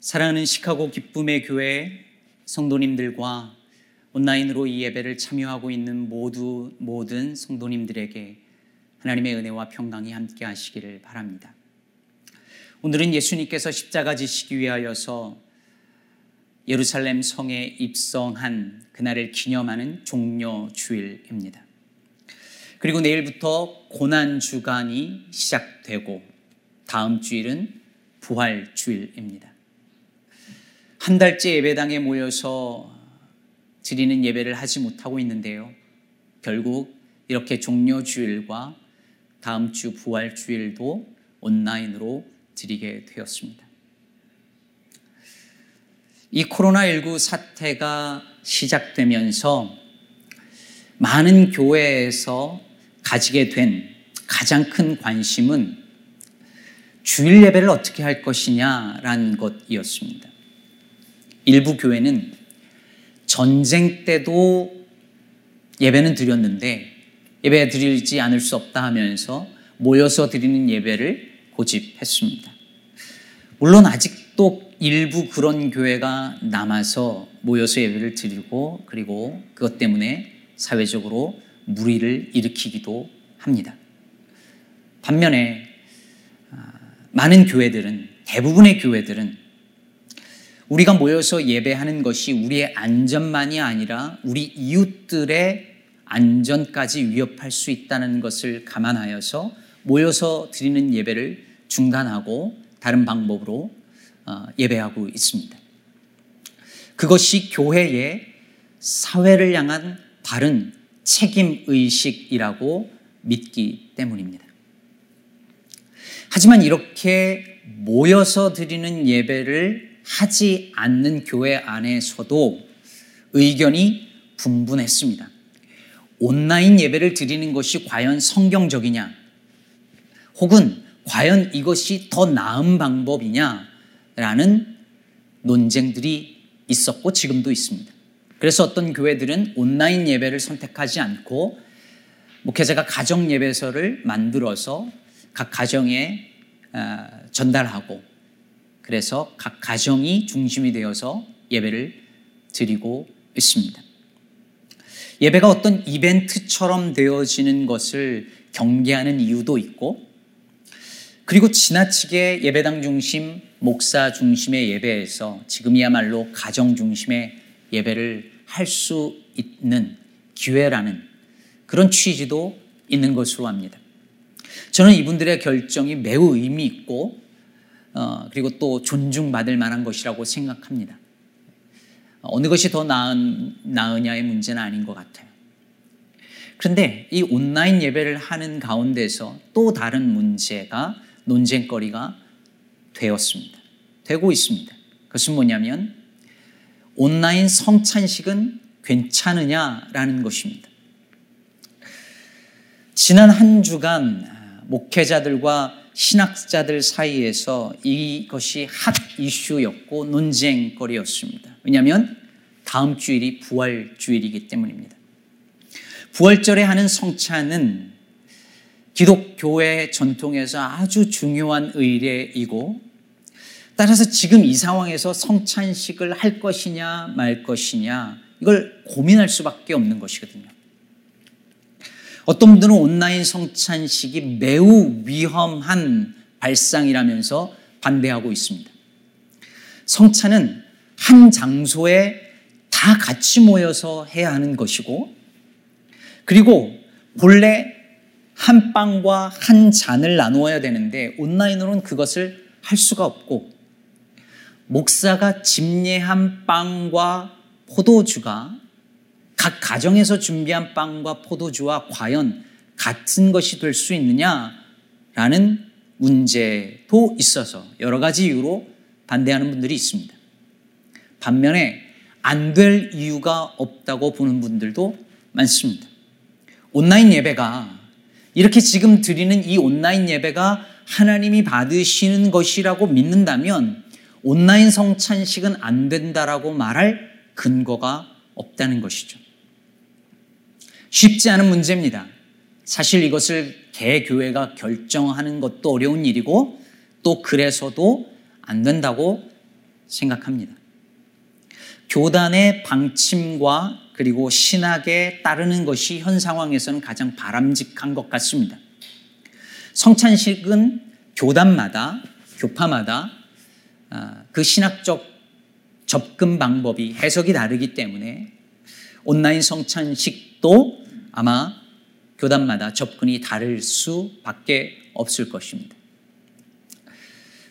사랑하는 시카고 기쁨의 교회 성도님들과 온라인으로 이 예배를 참여하고 있는 모두 모든 성도님들에게 하나님의 은혜와 평강이 함께 하시기를 바랍니다. 오늘은 예수님께서 십자가 지시기 위하여서 예루살렘 성에 입성한 그날을 기념하는 종려 주일입니다. 그리고 내일부터 고난 주간이 시작되고 다음 주일은 부활 주일입니다. 한 달째 예배당에 모여서 드리는 예배를 하지 못하고 있는데요. 결국 이렇게 종려 주일과 다음 주 부활 주일도 온라인으로 드리게 되었습니다. 이 코로나19 사태가 시작되면서 많은 교회에서 가지게 된 가장 큰 관심은 주일 예배를 어떻게 할 것이냐라는 것이었습니다. 일부 교회는 전쟁 때도 예배는 드렸는데 예배 드리지 않을 수 없다 하면서 모여서 드리는 예배를 고집했습니다. 물론 아직도 일부 그런 교회가 남아서 모여서 예배를 드리고 그리고 그것 때문에 사회적으로 무리를 일으키기도 합니다. 반면에 아, 많은 교회들은 대부분의 교회들은 우리가 모여서 예배하는 것이 우리의 안전만이 아니라 우리 이웃들의 안전까지 위협할 수 있다는 것을 감안하여서 모여서 드리는 예배를 중단하고 다른 방법으로 어, 예배하고 있습니다. 그것이 교회의 사회를 향한 바른 책임 의식이라고 믿기 때문입니다. 하지만 이렇게 모여서 드리는 예배를 하지 않는 교회 안에서도 의견이 분분했습니다. 온라인 예배를 드리는 것이 과연 성경적이냐? 혹은 과연 이것이 더 나은 방법이냐? 라는 논쟁들이 있었고 지금도 있습니다. 그래서 어떤 교회들은 온라인 예배를 선택하지 않고 목회자가 가정 예배서를 만들어서 각 가정에 어, 전달하고 그래서 각 가정이 중심이 되어서 예배를 드리고 있습니다. 예배가 어떤 이벤트처럼 되어지는 것을 경계하는 이유도 있고 그리고 지나치게 예배당 중심, 목사 중심의 예배에서 지금이야말로 가정 중심의 예배를 할 수 있는 기회라는 그런 취지도 있는 것으로 합니다. 저는 이분들의 결정이 매우 의미 있고 어, 그리고 또 존중받을 만한 것이라고 생각합니다. 어느 것이 더 나은, 나으냐의 문제는 아닌 것 같아요. 그런데 이 온라인 예배를 하는 가운데서 또 다른 문제가 논쟁거리가 되었습니다. 되고 있습니다. 그것은 뭐냐면 온라인 성찬식은 괜찮으냐라는 것입니다. 지난 한 주간 목회자들과 신학자들 사이에서 이것이 핫 이슈였고 논쟁거리였습니다. 왜냐하면 다음 주일이 부활 주일이기 때문입니다. 부활절에 하는 성찬은 기독교회 전통에서 아주 중요한 의례이고 따라서 지금 이 상황에서 성찬식을 할 것이냐 말 것이냐 이걸 고민할 수밖에 없는 것이거든요. 어떤 분들은 온라인 성찬식이 매우 위험한 발상이라면서 반대하고 있습니다. 성찬은 한 장소에 다 같이 모여서 해야 하는 것이고, 그리고 본래 한 빵과 한 잔을 나누어야 되는데 온라인으로는 그것을 할 수가 없고 목사가 집례한 빵과 포도주가 각 가정에서 준비한 빵과 포도주와 과연 같은 것이 될 수 있느냐라는 문제도 있어서 여러 가지 이유로 반대하는 분들이 있습니다. 반면에 안 될 이유가 없다고 보는 분들도 많습니다. 온라인 예배가 이렇게 지금 드리는 이 온라인 예배가 하나님이 받으시는 것이라고 믿는다면 온라인 성찬식은 안 된다라고 말할 근거가 없다는 것이죠. 쉽지 않은 문제입니다. 사실 이것을 개교회가 결정하는 것도 어려운 일이고 또 그래서도 안 된다고 생각합니다. 교단의 방침과 그리고 신학에 따르는 것이 현 상황에서는 가장 바람직한 것 같습니다. 성찬식은 교단마다, 교파마다 아, 그 신학적 접근 방법이 해석이 다르기 때문에 온라인 성찬식도 아마 교단마다 접근이 다를 수밖에 없을 것입니다.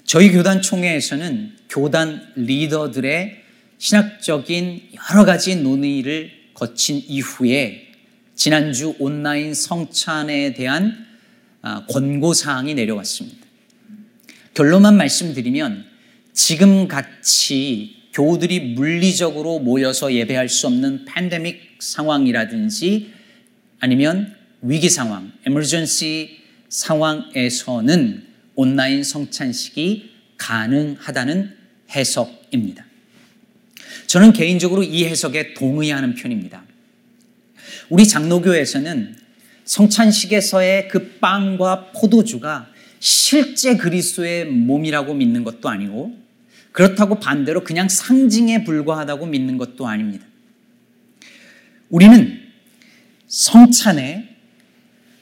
저희 교단 총회에서는 교단 리더들의 신학적인 여러 가지 논의를 거친 이후에 지난주 온라인 성찬에 대한 아, 권고 사항이 내려왔습니다. 결론만 말씀드리면 지금 같이 교우들이 물리적으로 모여서 예배할 수 없는 팬데믹 상황이라든지 아니면 위기 상황, 에머전시 상황에서는 온라인 성찬식이 가능하다는 해석입니다. 저는 개인적으로 이 해석에 동의하는 편입니다. 우리 장로교에서는 성찬식에서의 그 빵과 포도주가 실제 그리스도의 몸이라고 믿는 것도 아니고 그렇다고 반대로 그냥 상징에 불과하다고 믿는 것도 아닙니다. 우리는 성찬에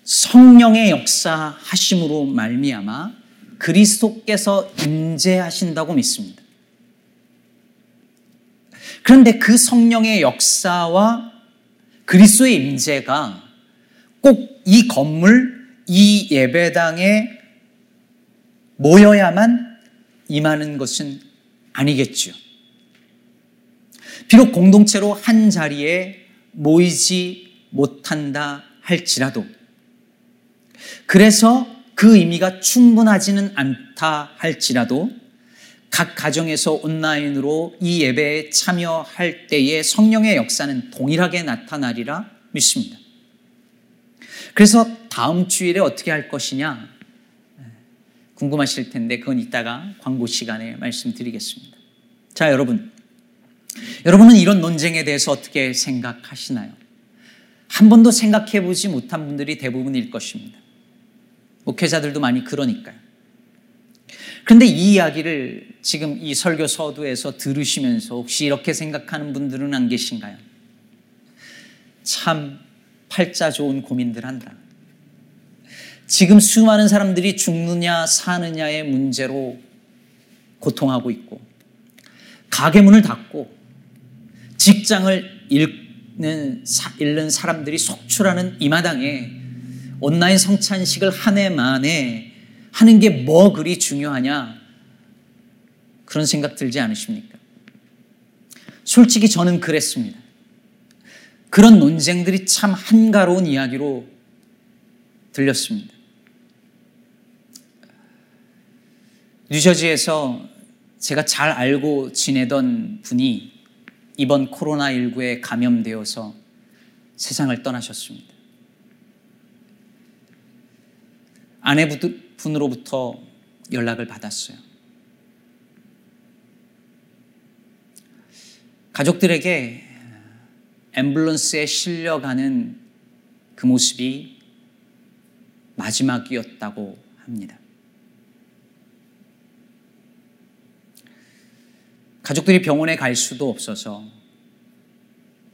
성령의 역사 하심으로 말미암아 그리스도께서 임재하신다고 믿습니다. 그런데 그 성령의 역사와 그리스도의 임재가 꼭 이 건물, 이 예배당에 모여야만 임하는 것은 아니겠죠. 비록 공동체로 한 자리에 모이지 못한다 할지라도 그래서 그 의미가 충분하지는 않다 할지라도 각 가정에서 온라인으로 이 예배에 참여할 때의 성령의 역사는 동일하게 나타나리라 믿습니다. 그래서 다음 주일에 어떻게 할 것이냐 궁금하실 텐데 그건 이따가 광고 시간에 말씀드리겠습니다. 자, 여러분. 여러분은 이런 논쟁에 대해서 어떻게 생각하시나요? 한 번도 생각해 보지 못한 분들이 대부분일 것입니다. 목회자들도 많이 그러니까요. 그런데 이 이야기를 지금 이 설교 서두에서 들으시면서 혹시 이렇게 생각하는 분들은 안 계신가요? 참 팔자 좋은 고민들 한다. 지금 수많은 사람들이 죽느냐 사느냐의 문제로 고통하고 있고 가게 문을 닫고 직장을 잃는, 잃는 사람들이 속출하는 이 마당에 온라인 성찬식을 한 해 만에 하는 게 뭐 그리 중요하냐 그런 생각 들지 않으십니까? 솔직히 저는 그랬습니다. 그런 논쟁들이 참 한가로운 이야기로 들렸습니다. 뉴저지에서 제가 잘 알고 지내던 분이 이번 코로나19에 감염되어서 세상을 떠나셨습니다. 아내분으로부터 연락을 받았어요. 가족들에게 앰뷸런스에 실려가는 그 모습이 마지막이었다고 합니다. 가족들이 병원에 갈 수도 없어서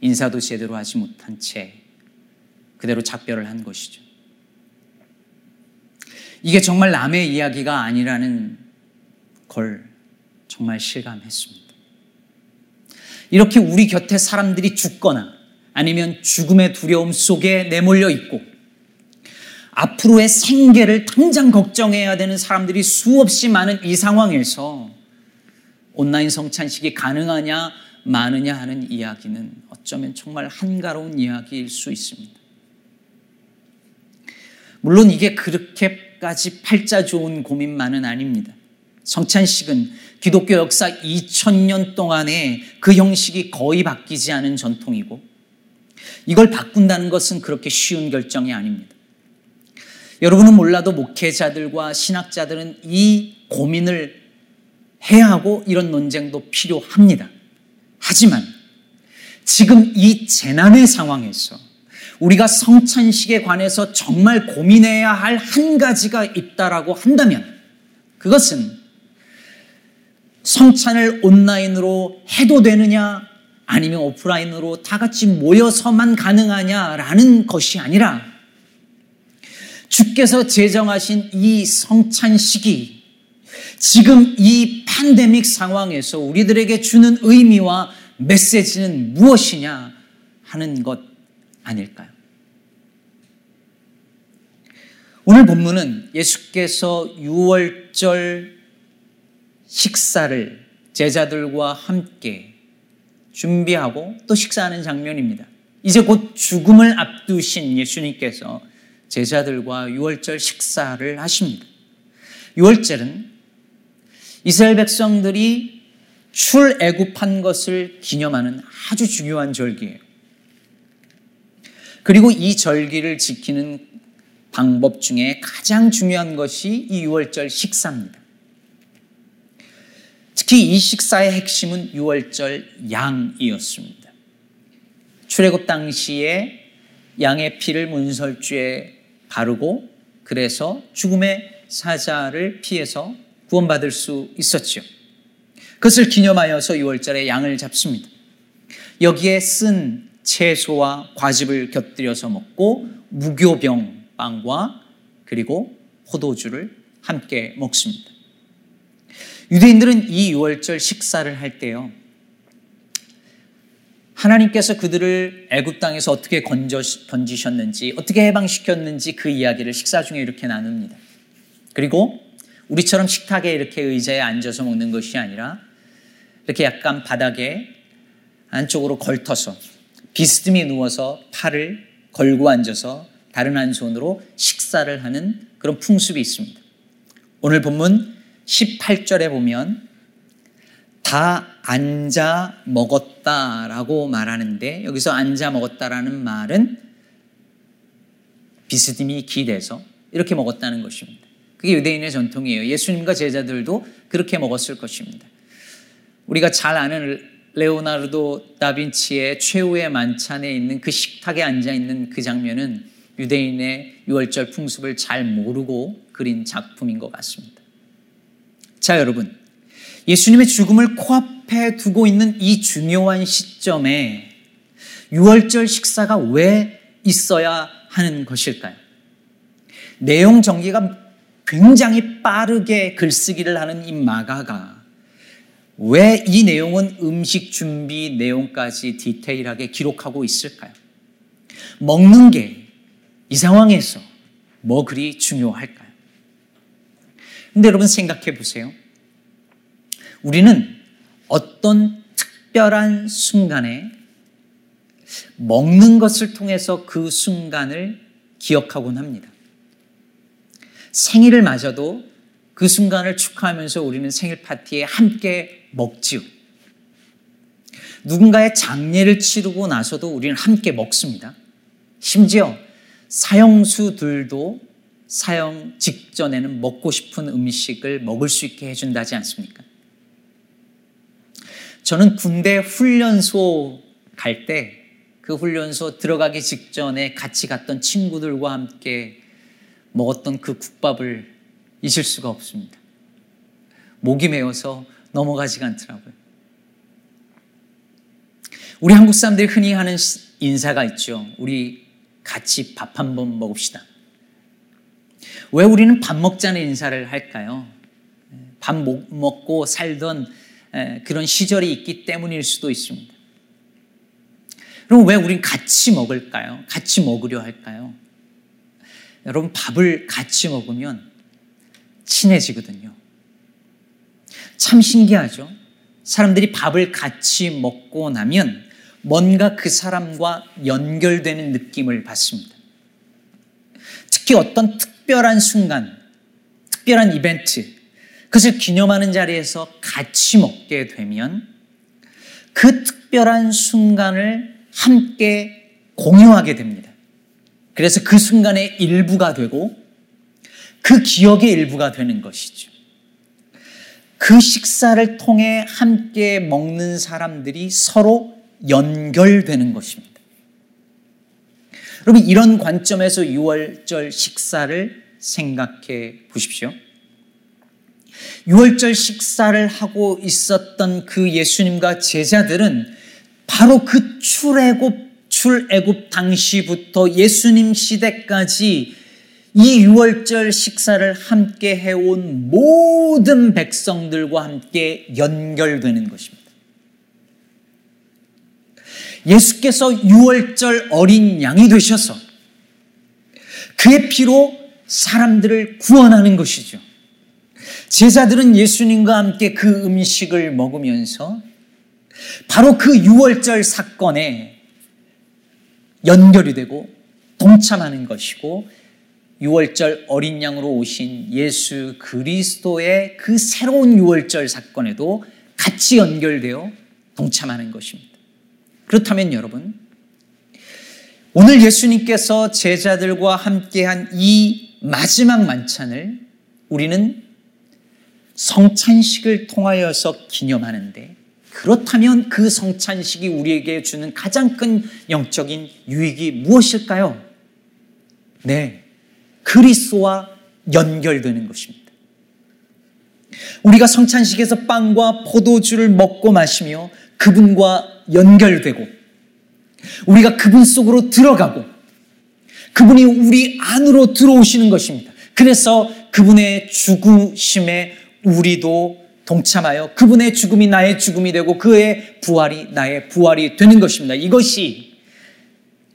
인사도 제대로 하지 못한 채 그대로 작별을 한 것이죠. 이게 정말 남의 이야기가 아니라는 걸 정말 실감했습니다. 이렇게 우리 곁에 사람들이 죽거나 아니면 죽음의 두려움 속에 내몰려 있고 앞으로의 생계를 당장 걱정해야 되는 사람들이 수없이 많은 이 상황에서 온라인 성찬식이 가능하냐 마느냐 하는 이야기는 어쩌면 정말 한가로운 이야기일 수 있습니다. 물론 이게 그렇게까지 팔자 좋은 고민만은 아닙니다. 성찬식은 기독교 역사 2000년 동안에 그 형식이 거의 바뀌지 않은 전통이고 이걸 바꾼다는 것은 그렇게 쉬운 결정이 아닙니다. 여러분은 몰라도 목회자들과 신학자들은 이 고민을 해야 하고 이런 논쟁도 필요합니다. 하지만 지금 이 재난의 상황에서 우리가 성찬식에 관해서 정말 고민해야 할 한 가지가 있다라고 한다면 그것은 성찬을 온라인으로 해도 되느냐 아니면 오프라인으로 다 같이 모여서만 가능하냐라는 것이 아니라 주께서 제정하신 이 성찬 시기 지금 이 팬데믹 상황에서 우리들에게 주는 의미와 메시지는 무엇이냐 하는 것 아닐까요? 오늘 본문은 예수께서 6월절 식사를 제자들과 함께 준비하고 또 식사하는 장면입니다. 이제 곧 죽음을 앞두신 예수님께서 제자들과 6월절 식사를 하십니다. 6월절은 이스라엘 백성들이 출애굽한 것을 기념하는 아주 중요한 절기예요. 그리고 이 절기를 지키는 방법 중에 가장 중요한 것이 이 6월절 식사입니다. 특히 이 식사의 핵심은 6월절 양이었습니다. 출애굽 당시에 양의 피를 문설주에 바르고 그래서 죽음의 사자를 피해서 구원받을 수 있었죠. 그것을 기념하여서 6월절에 양을 잡습니다. 여기에 쓴 채소와 과즙을 곁들여서 먹고 무교병 빵과 그리고 포도주를 함께 먹습니다. 유대인들은 이 6월절 식사를 할 때요. 하나님께서 그들을 애굽 땅에서 어떻게 건져 건지셨는지, 어떻게 해방시켰는지 그 이야기를 식사 중에 이렇게 나눕니다. 그리고 우리처럼 식탁에 이렇게 의자에 앉아서 먹는 것이 아니라 이렇게 약간 바닥에 안쪽으로 걸터서 비스듬히 누워서 팔을 걸고 앉아서 다른 한 손으로 식사를 하는 그런 풍습이 있습니다. 오늘 본문 18절에 보면 다 앉아 먹었다라고 말하는데 여기서 앉아 먹었다라는 말은 비스듬히 기대서 이렇게 먹었다는 것입니다. 그게 유대인의 전통이에요. 예수님과 제자들도 그렇게 먹었을 것입니다. 우리가 잘 아는 레오나르도 다빈치의 최후의 만찬에 있는 그 식탁에 앉아 있는 그 장면은 유대인의 유월절 풍습을 잘 모르고 그린 작품인 것 같습니다. 자, 여러분. 예수님의 죽음을 코앞에 두고 있는 이 중요한 시점에 6월절 식사가 왜 있어야 하는 것일까요? 내용 전개가 굉장히 빠르게 글쓰기를 하는 이 마가가 왜 이 내용은 음식 준비 내용까지 디테일하게 기록하고 있을까요? 먹는 게 이 상황에서 뭐 그리 중요할까요? 근데 여러분 생각해 보세요. 우리는 어떤 특별한 순간에 먹는 것을 통해서 그 순간을 기억하곤 합니다. 생일을 맞아도 그 순간을 축하하면서 우리는 생일 파티에 함께 먹지요. 누군가의 장례를 치르고 나서도 우리는 함께 먹습니다. 심지어 사형수들도 사형 직전에는 먹고 싶은 음식을 먹을 수 있게 해준다지 않습니까? 저는 군대 훈련소 갈 때 그 훈련소 들어가기 직전에 같이 갔던 친구들과 함께 먹었던 그 국밥을 잊을 수가 없습니다. 목이 메어서 넘어가지가 않더라고요. 우리 한국 사람들이 흔히 하는 인사가 있죠. 우리 같이 밥 한 번 먹읍시다. 왜 우리는 밥 먹자는 인사를 할까요? 밥 먹고 살던 그런 시절이 있기 때문일 수도 있습니다. 그럼 왜 우린 같이 먹을까요? 같이 먹으려 할까요? 여러분, 밥을 같이 먹으면 친해지거든요. 참 신기하죠? 사람들이 밥을 같이 먹고 나면 뭔가 그 사람과 연결되는 느낌을 받습니다. 특히 어떤 특별한 순간, 특별한 이벤트, 그것을 기념하는 자리에서 같이 먹게 되면 그 특별한 순간을 함께 공유하게 됩니다. 그래서 그 순간의 일부가 되고 그 기억의 일부가 되는 것이죠. 그 식사를 통해 함께 먹는 사람들이 서로 연결되는 것입니다. 여러분, 이런 관점에서 6월절 식사를 생각해 보십시오. 유월절 식사를 하고 있었던 그 예수님과 제자들은 바로 그 출애굽 출애굽 당시부터 예수님 시대까지 이 유월절 식사를 함께 해온 모든 백성들과 함께 연결되는 것입니다. 예수께서 유월절 어린 양이 되셔서 그의 피로 사람들을 구원하는 것이죠. 제자들은 예수님과 함께 그 음식을 먹으면서 바로 그 유월절 사건에 연결이 되고 동참하는 것이고 6월절 어린 양으로 오신 예수 그리스도의 그 새로운 6월절 사건에도 같이 연결되어 동참하는 것입니다. 그렇다면 여러분, 오늘 예수님께서 제자들과 함께한 이 마지막 만찬을 우리는 성찬식을 통하여서 기념하는데 그렇다면 그 성찬식이 우리에게 주는 가장 큰 영적인 유익이 무엇일까요? 네. 그리스도와 연결되는 것입니다. 우리가 성찬식에서 빵과 포도주를 먹고 마시며 그분과 연결되고 우리가 그분 속으로 들어가고 그분이 우리 안으로 들어오시는 것입니다. 그래서 그분의 죽으심에 우리도 동참하여 그분의 죽음이 나의 죽음이 되고 그의 부활이 나의 부활이 되는 것입니다. 이것이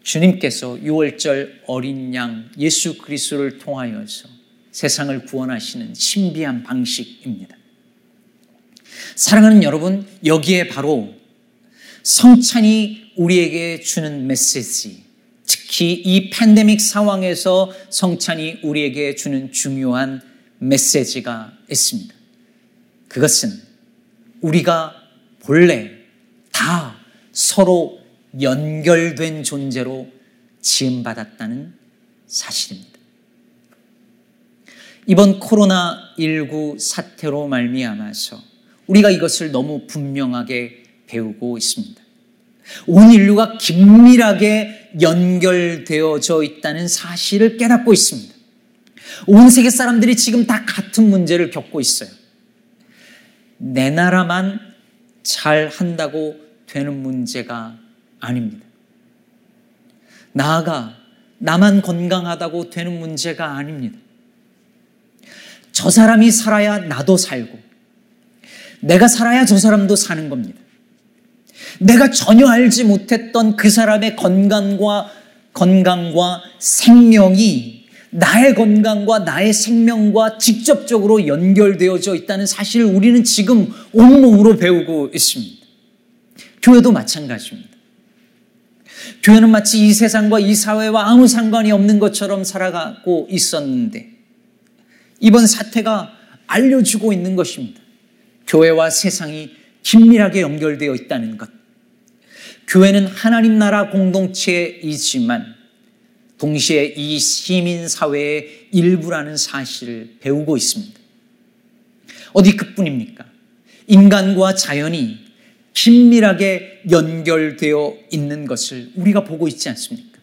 주님께서 6월절 어린 양 예수 그리스도를 통하여서 세상을 구원하시는 신비한 방식입니다. 사랑하는 여러분, 여기에 바로 성찬이 우리에게 주는 메시지, 특히 이 팬데믹 상황에서 성찬이 우리에게 주는 중요한 메시지가 있습니다. 그것은 우리가 본래 다 서로 연결된 존재로 지음받았다는 사실입니다. 이번 코로나19 사태로 말미암아서 우리가 이것을 너무 분명하게 배우고 있습니다. 온 인류가 긴밀하게 연결되어져 있다는 사실을 깨닫고 있습니다. 온 세계 사람들이 지금 다 같은 문제를 겪고 있어요. 내 나라만 잘 한다고 되는 문제가 아닙니다. 나아가 나만 건강하다고 되는 문제가 아닙니다. 저 사람이 살아야 나도 살고, 내가 살아야 저 사람도 사는 겁니다. 내가 전혀 알지 못했던 그 사람의 건강과 건강과 생명이 나의 건강과 나의 생명과 직접적으로 연결되어져 있다는 사실을 우리는 지금 온몸으로 배우고 있습니다. 교회도 마찬가지입니다. 교회는 마치 이 세상과 이 사회와 아무 상관이 없는 것처럼 살아가고 있었는데 이번 사태가 알려주고 있는 것입니다. 교회와 세상이 긴밀하게 연결되어 있다는 것. 교회는 하나님 나라 공동체이지만 동시에 이 시민 사회의 일부라는 사실을 배우고 있습니다. 어디 그뿐입니까? 인간과 자연이 긴밀하게 연결되어 있는 것을 우리가 보고 있지 않습니까?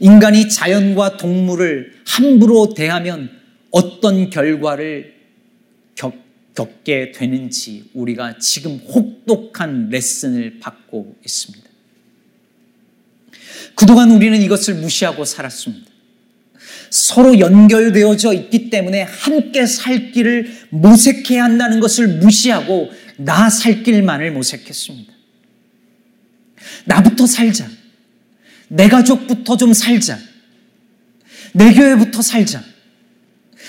인간이 자연과 동물을 함부로 대하면 어떤 결과를 겪, 겪게 되는지 우리가 지금 혹독한 레슨을 받고 있습니다. 그동안 우리는 이것을 무시하고 살았습니다. 서로 연결되어져 있기 때문에 함께 살 길을 모색해야 한다는 것을 무시하고 나 살 길만을 모색했습니다. 나부터 살자. 내 가족부터 좀 살자. 내 교회부터 살자.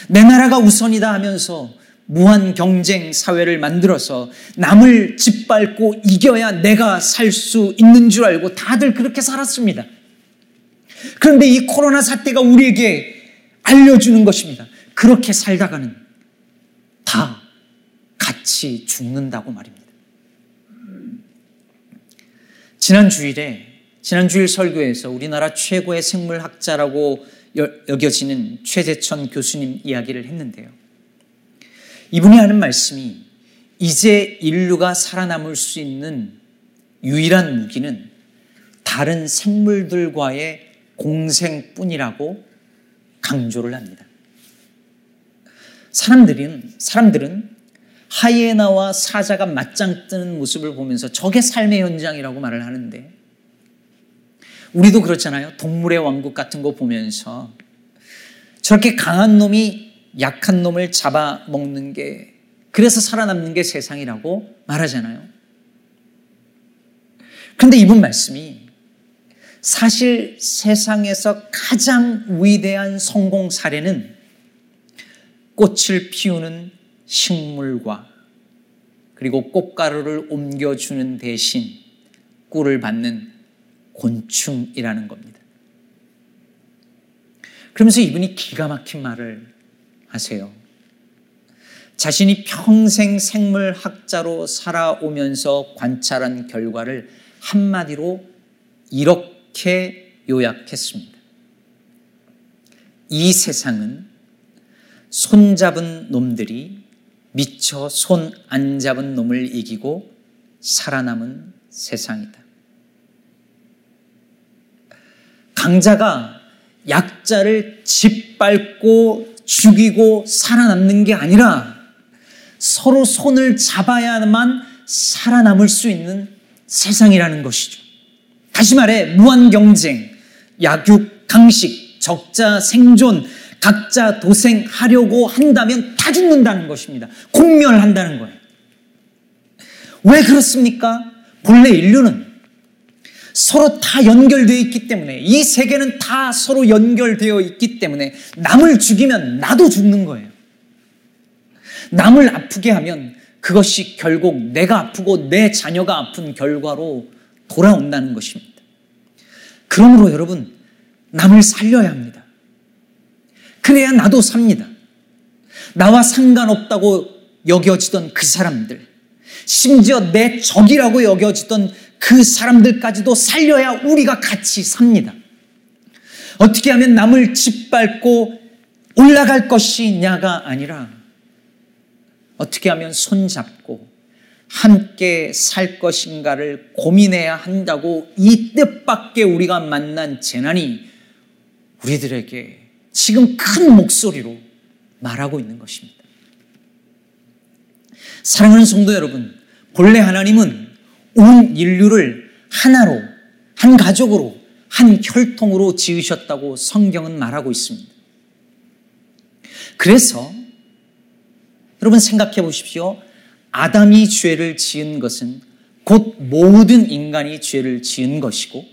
내 나라가 우선이다 하면서 무한 경쟁 사회를 만들어서 남을 짓밟고 이겨야 내가 살 수 있는 줄 알고 다들 그렇게 살았습니다. 그런데 이 코로나 사태가 우리에게 알려주는 것입니다. 그렇게 살다가는 다 같이 죽는다고 말입니다. 지난 주일에, 지난 주일 설교에서 우리나라 최고의 생물학자라고 여겨지는 최재천 교수님 이야기를 했는데요. 이분이 하는 말씀이 이제 인류가 살아남을 수 있는 유일한 무기는 다른 생물들과의 공생뿐이라고 강조를 합니다. 사람들은 사람들은 하이에나와 사자가 맞짱 뜨는 모습을 보면서 저게 삶의 현장이라고 말을 하는데 우리도 그렇잖아요. 동물의 왕국 같은 거 보면서 저렇게 강한 놈이 약한 놈을 잡아먹는 게 그래서 살아남는 게 세상이라고 말하잖아요. 그런데 이분 말씀이 사실 세상에서 가장 위대한 성공 사례는 꽃을 피우는 식물과 그리고 꽃가루를 옮겨주는 대신 꿀을 받는 곤충이라는 겁니다. 그러면서 이분이 기가 막힌 말을 하세요. 자신이 평생 생물학자로 살아오면서 관찰한 결과를 한마디로 이렇게 요약했습니다. 이 세상은 손잡은 놈들이 미처 손안 잡은 놈을 이기고 살아남은 세상이다. 강자가 약자를 짓밟고 죽이고 살아남는 게 아니라 서로 손을 잡아야만 살아남을 수 있는 세상이라는 것이죠. 다시 말해, 무한 경쟁, 약육, 강식, 적자, 생존, 각자 도생하려고 한다면 다 죽는다는 것입니다. 공멸한다는 거예요. 왜 그렇습니까? 본래 인류는 서로 다 연결되어 있기 때문에 이 세계는 다 서로 연결되어 있기 때문에 남을 죽이면 나도 죽는 거예요. 남을 아프게 하면 그것이 결국 내가 아프고 내 자녀가 아픈 결과로 돌아온다는 것입니다. 그러므로 여러분, 남을 살려야 합니다. 그래야 나도 삽니다. 나와 상관없다고 여겨지던 그 사람들, 심지어 내 적이라고 여겨지던 그 사람들까지도 살려야 우리가 같이 삽니다. 어떻게 하면 남을 짓밟고 올라갈 것이냐가 아니라 어떻게 하면 손잡고 함께 살 것인가를 고민해야 한다고 이 뜻밖의 우리가 만난 재난이 우리들에게 지금 큰 목소리로 말하고 있는 것입니다. 사랑하는 성도 여러분, 본래 하나님은 온 인류를 하나로, 한 가족으로, 한 혈통으로 지으셨다고 성경은 말하고 있습니다. 그래서 여러분 생각해 보십시오. 아담이 죄를 지은 것은 곧 모든 인간이 죄를 지은 것이고,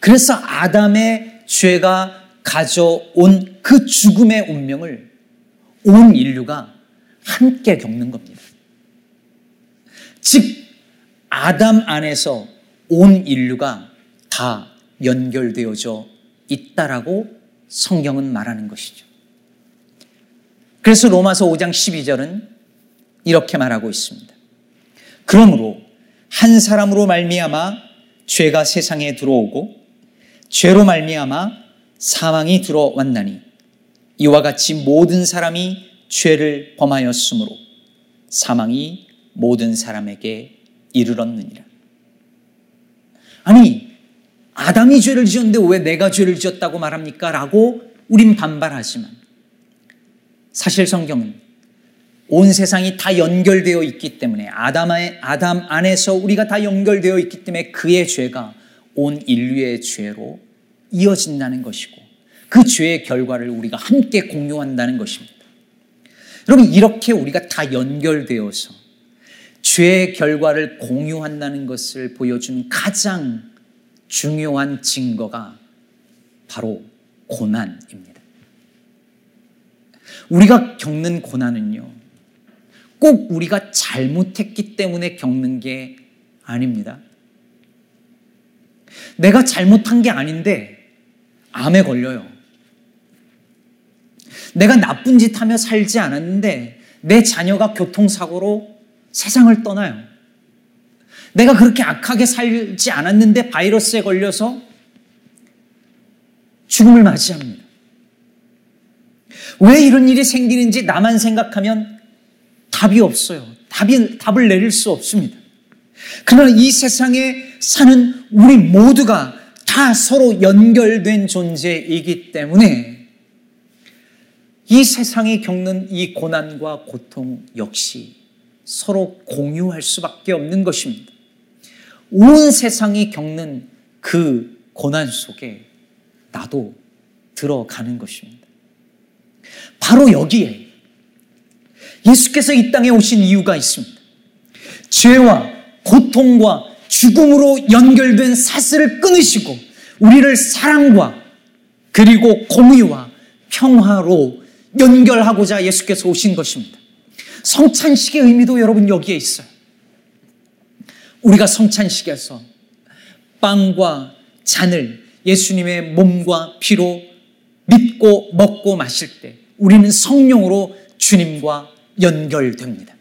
그래서 아담의 죄가 가져온 그 죽음의 운명을 온 인류가 함께 겪는 겁니다. 즉, 아담 안에서 온 인류가 다 연결되어져 있다라고 성경은 말하는 것이죠. 그래서 로마서 5장 12절은 이렇게 말하고 있습니다. 그러므로 한 사람으로 말미암아 죄가 세상에 들어오고 죄로 말미암아 사망이 들어왔나니 이와 같이 모든 사람이 죄를 범하였으므로 사망이 모든 사람에게 이르렀느니라. 아니, 아담이 죄를 지었는데 왜 내가 죄를 지었다고 말합니까? 라고 우린 반발하지만 사실 성경은 온 세상이 다 연결되어 있기 때문에 아담의, 아담 안에서 우리가 다 연결되어 있기 때문에 그의 죄가 온 인류의 죄로 이어진다는 것이고 그 죄의 결과를 우리가 함께 공유한다는 것입니다. 여러분 이렇게 우리가 다 연결되어서 죄의 결과를 공유한다는 것을 보여준 가장 중요한 증거가 바로 고난입니다. 우리가 겪는 고난은요, 꼭 우리가 잘못했기 때문에 겪는 게 아닙니다. 내가 잘못한 게 아닌데 암에 걸려요. 내가 나쁜 짓 하며 살지 않았는데 내 자녀가 교통사고로 세상을 떠나요. 내가 그렇게 악하게 살지 않았는데 바이러스에 걸려서 죽음을 맞이합니다. 왜 이런 일이 생기는지 나만 생각하면 답이 없어요. 답이, 답을 내릴 수 없습니다. 그러나 이 세상에 사는 우리 모두가 다 서로 연결된 존재이기 때문에 이 세상이 겪는 이 고난과 고통 역시 서로 공유할 수밖에 없는 것입니다. 온 세상이 겪는 그 고난 속에 나도 들어가는 것입니다. 바로 여기에 예수께서 이 땅에 오신 이유가 있습니다. 죄와 고통과 죽음으로 연결된 사슬을 끊으시고 우리를 사랑과 그리고 공의와 평화로 연결하고자 예수께서 오신 것입니다. 성찬식의 의미도 여러분 여기에 있어요. 우리가 성찬식에서 빵과 잔을 예수님의 몸과 피로 믿고 먹고 마실 때 우리는 성령으로 주님과 연결됩니다.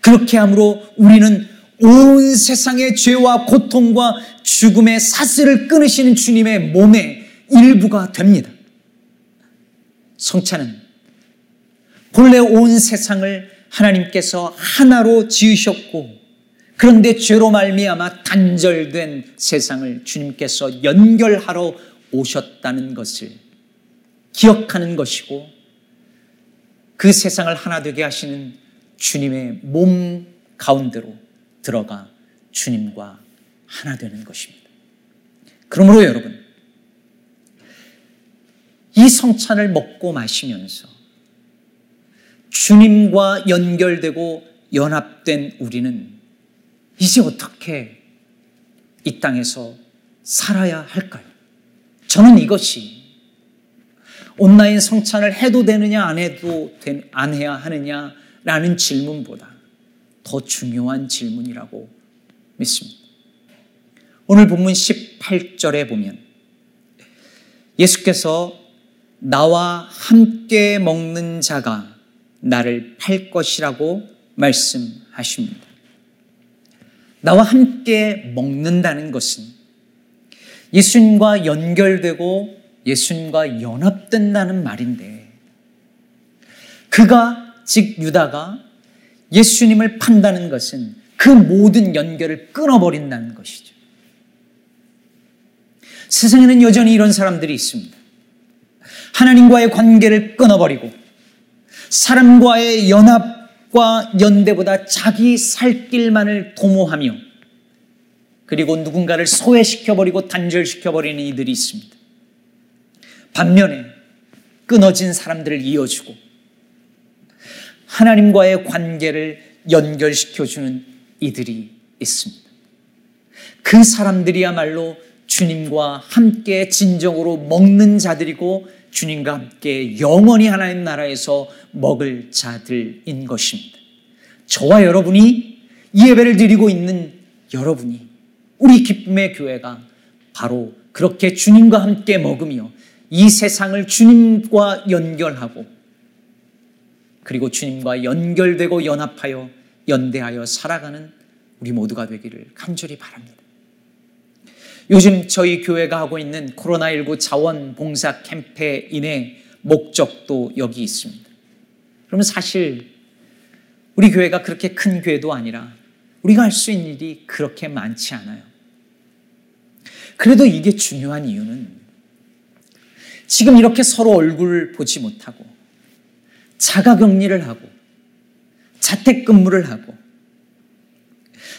그렇게 함으로 우리는 온 세상의 죄와 고통과 죽음의 사슬을 끊으시는 주님의 몸의 일부가 됩니다. 성찬은 본래 온 세상을 하나님께서 하나로 지으셨고 그런데 죄로 말미암아 단절된 세상을 주님께서 연결하러 오셨다는 것을 기억하는 것이고 그 세상을 하나 되게 하시는 주님의 몸 가운데로 들어가 주님과 하나 되는 것입니다. 그러므로 여러분, 이 성찬을 먹고 마시면서 주님과 연결되고 연합된 우리는 이제 어떻게 이 땅에서 살아야 할까요? 저는 이것이 온라인 성찬을 해도 되느냐 안 해도 안 해야 하느냐라는 질문보다 더 중요한 질문이라고 믿습니다. 오늘 본문 18절에 보면 예수께서 나와 함께 먹는 자가 나를 팔 것이라고 말씀하십니다. 나와 함께 먹는다는 것은 예수님과 연결되고 예수님과 연합된다는 말인데 그가 즉 유다가 예수님을 판다는 것은 그 모든 연결을 끊어버린다는 것이죠. 세상에는 여전히 이런 사람들이 있습니다. 하나님과의 관계를 끊어버리고 사람과의 연합과 연대보다 자기 살 길만을 도모하며 그리고 누군가를 소외시켜버리고 단절시켜버리는 이들이 있습니다. 반면에 끊어진 사람들을 이어주고 하나님과의 관계를 연결시켜주는 이들이 있습니다. 그 사람들이야말로 주님과 함께 진정으로 먹는 자들이고 주님과 함께 영원히 하나님 나라에서 먹을 자들인 것입니다. 저와 여러분이 이 예배를 드리고 있는 여러분이 우리 기쁨의 교회가 바로 그렇게 주님과 함께 먹으며 이 세상을 주님과 연결하고 그리고 주님과 연결되고 연합하여 연대하여 살아가는 우리 모두가 되기를 간절히 바랍니다. 요즘 저희 교회가 하고 있는 코로나19 자원봉사 캠페인의 목적도 여기 있습니다. 그러면 사실 우리 교회가 그렇게 큰 교회도 아니라 우리가 할 수 있는 일이 그렇게 많지 않아요. 그래도 이게 중요한 이유는 지금 이렇게 서로 얼굴 보지 못하고 자가 격리를 하고 자택근무를 하고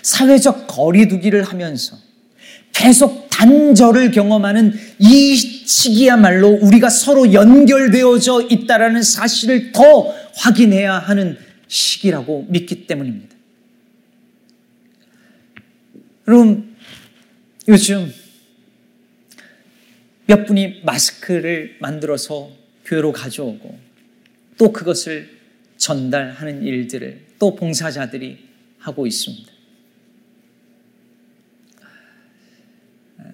사회적 거리두기를 하면서 계속 단절을 경험하는 이 시기야말로 우리가 서로 연결되어져 있다라는 사실을 더 확인해야 하는 시기라고 믿기 때문입니다. 그럼 요즘 몇 분이 마스크를 만들어서 교회로 가져오고 또 그것을 전달하는 일들을 또 봉사자들이 하고 있습니다.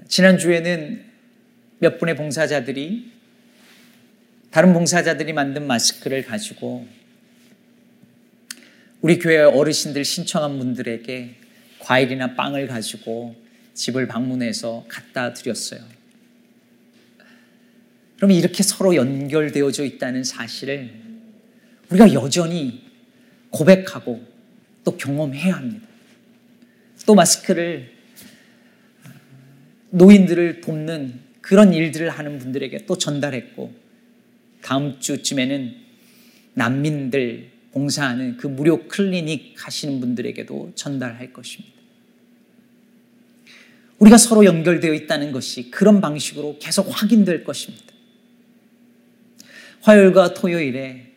지난주에는 몇 분의 봉사자들이 다른 봉사자들이 만든 마스크를 가지고 우리 교회 어르신들 신청한 분들에게 과일이나 빵을 가지고 집을 방문해서 갖다 드렸어요. 그럼 이렇게 서로 연결되어져 있다는 사실을 우리가 여전히 고백하고 또 경험해야 합니다. 또 마스크를 노인들을 돕는 그런 일들을 하는 분들에게 또 전달했고 다음 주쯤에는 난민들 봉사하는 그 무료 클리닉 하시는 분들에게도 전달할 것입니다. 우리가 서로 연결되어 있다는 것이 그런 방식으로 계속 확인될 것입니다. 화요일과 토요일에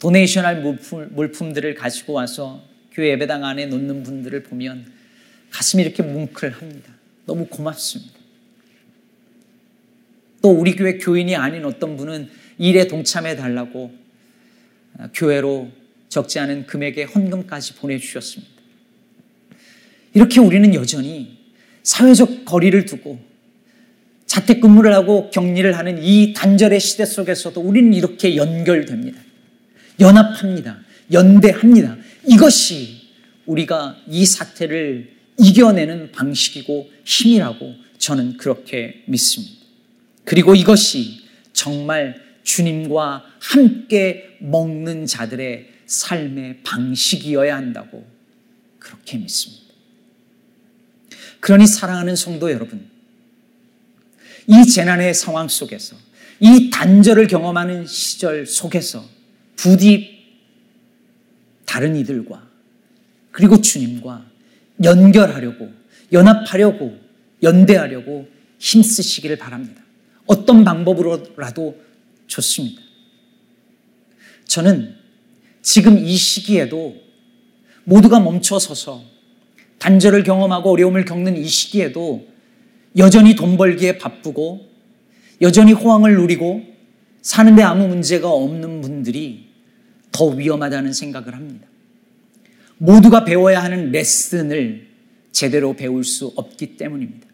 도네이션할 물품, 물품들을 가지고 와서 교회 예배당 안에 놓는 분들을 보면 가슴이 이렇게 뭉클합니다. 너무 고맙습니다. 또 우리 교회 교인이 아닌 어떤 분은 일에 동참해 달라고 교회로 적지 않은 금액의 헌금까지 보내주셨습니다. 이렇게 우리는 여전히 사회적 거리를 두고 자택근무를 하고 격리를 하는 이 단절의 시대 속에서도 우리는 이렇게 연결됩니다. 연합합니다. 연대합니다. 이것이 우리가 이 사태를 이겨내는 방식이고 힘이라고 저는 그렇게 믿습니다. 그리고 이것이 정말 주님과 함께 먹는 자들의 삶의 방식이어야 한다고 그렇게 믿습니다. 그러니 사랑하는 성도 여러분, 이 재난의 상황 속에서 이 단절을 경험하는 시절 속에서 부디 다른 이들과 그리고 주님과 연결하려고 연합하려고 연대하려고 힘쓰시기를 바랍니다. 어떤 방법으로라도 좋습니다. 저는 지금 이 시기에도 모두가 멈춰서서 단절을 경험하고 어려움을 겪는 이 시기에도 여전히 돈 벌기에 바쁘고 여전히 호황을 누리고 사는데 아무 문제가 없는 분들이 더 위험하다는 생각을 합니다. 모두가 배워야 하는 레슨을 제대로 배울 수 없기 때문입니다.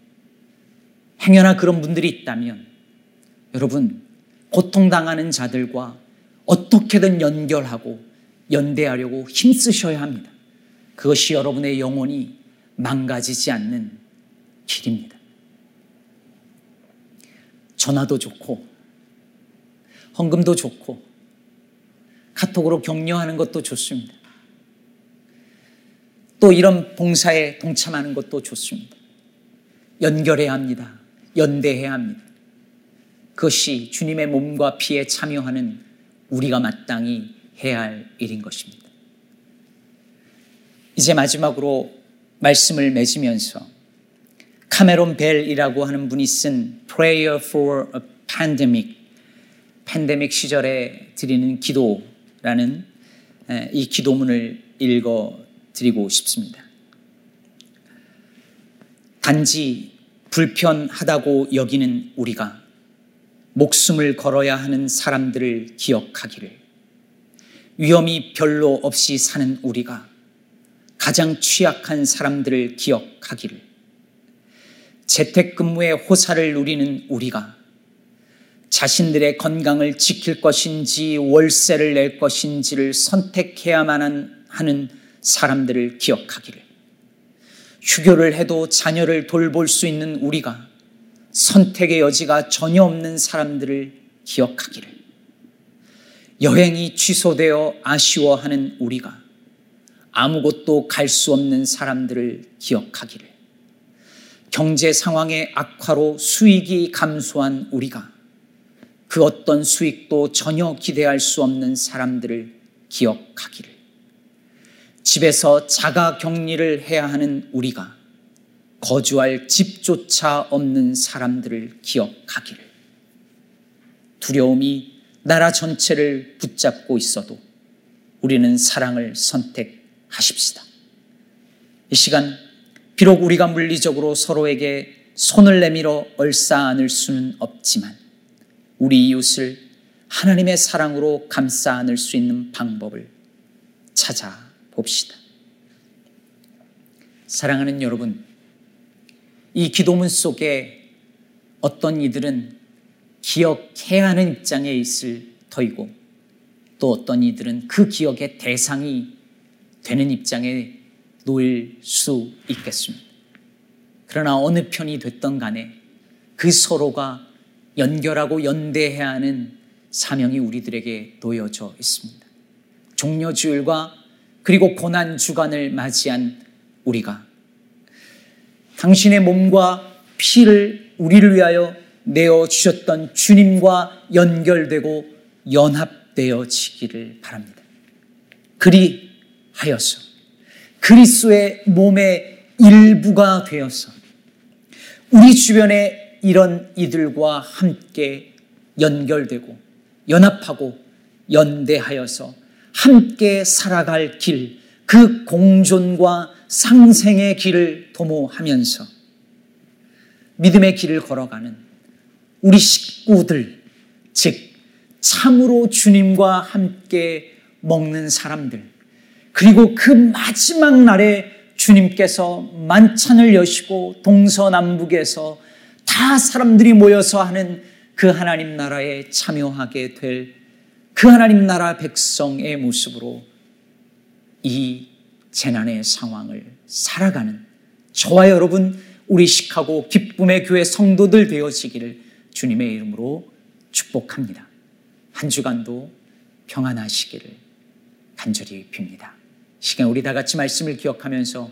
행여나 그런 분들이 있다면 여러분 고통당하는 자들과 어떻게든 연결하고 연대하려고 힘쓰셔야 합니다. 그것이 여러분의 영혼이 망가지지 않는 길입니다. 전화도 좋고, 헌금도 좋고, 카톡으로 격려하는 것도 좋습니다. 또 이런 봉사에 동참하는 것도 좋습니다. 연결해야 합니다. 연대해야 합니다. 그것이 주님의 몸과 피에 참여하는 우리가 마땅히 해야 할 일인 것입니다. 이제 마지막으로 말씀을 맺으면서 카메론 벨이라고 하는 분이 쓴 Prayer for a Pandemic, 팬데믹 시절에 드리는 기도라는 이 기도문을 읽어 드리고 싶습니다. 단지 불편하다고 여기는 우리가 목숨을 걸어야 하는 사람들을 기억하기를. 위험이 별로 없이 사는 우리가 가장 취약한 사람들을 기억하기를. 재택근무의 호사를 누리는 우리가 자신들의 건강을 지킬 것인지 월세를 낼 것인지를 선택해야만 하는 사람들을 기억하기를. 휴교를 해도 자녀를 돌볼 수 있는 우리가 선택의 여지가 전혀 없는 사람들을 기억하기를. 여행이 취소되어 아쉬워하는 우리가 아무것도 갈 수 없는 사람들을 기억하기를. 경제 상황의 악화로 수익이 감소한 우리가 그 어떤 수익도 전혀 기대할 수 없는 사람들을 기억하기를. 집에서 자가 격리를 해야 하는 우리가 거주할 집조차 없는 사람들을 기억하기를 두려움이 나라 전체를 붙잡고 있어도 우리는 사랑을 선택하십시다. 이 시간 비록 우리가 물리적으로 서로에게 손을 내밀어 얼싸 안을 수는 없지만 우리 이웃을 하나님의 사랑으로 감싸 안을 수 있는 방법을 찾아봅시다. 사랑하는 여러분, 이 기도문 속에 어떤 이들은 기억해야 하는 입장에 있을 터이고 또 어떤 이들은 그 기억의 대상이 되는 입장에 놓일 수 있겠습니다. 그러나 어느 편이 됐던 간에 그 서로가 연결하고 연대해야 하는 사명이 우리들에게 놓여져 있습니다. 종려주일과 그리고 고난 주간을 맞이한 우리가 당신의 몸과 피를 우리를 위하여 내어 주셨던 주님과 연결되고 연합되어지기를 바랍니다. 그리하여서 그리스도의 몸의 일부가 되어서 우리 주변에 이런 이들과 함께 연결되고 연합하고 연대하여서 함께 살아갈 길, 그 공존과 상생의 길을 도모하면서 믿음의 길을 걸어가는 우리 식구들, 즉, 참으로 주님과 함께 먹는 사람들, 그리고 그 마지막 날에 주님께서 만찬을 여시고 동서남북에서 다 사람들이 모여서 하는 그 하나님 나라에 참여하게 될 그 하나님 나라 백성의 모습으로 이 재난의 상황을 살아가는 저와 여러분 우리 시카고 기쁨의 교회 성도들 되어지기를 주님의 이름으로 축복합니다. 한 주간도 평안하시기를 간절히 빕니다. 시간 우리 다 같이 말씀을 기억하면서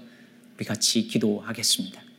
우리 같이 기도하겠습니다.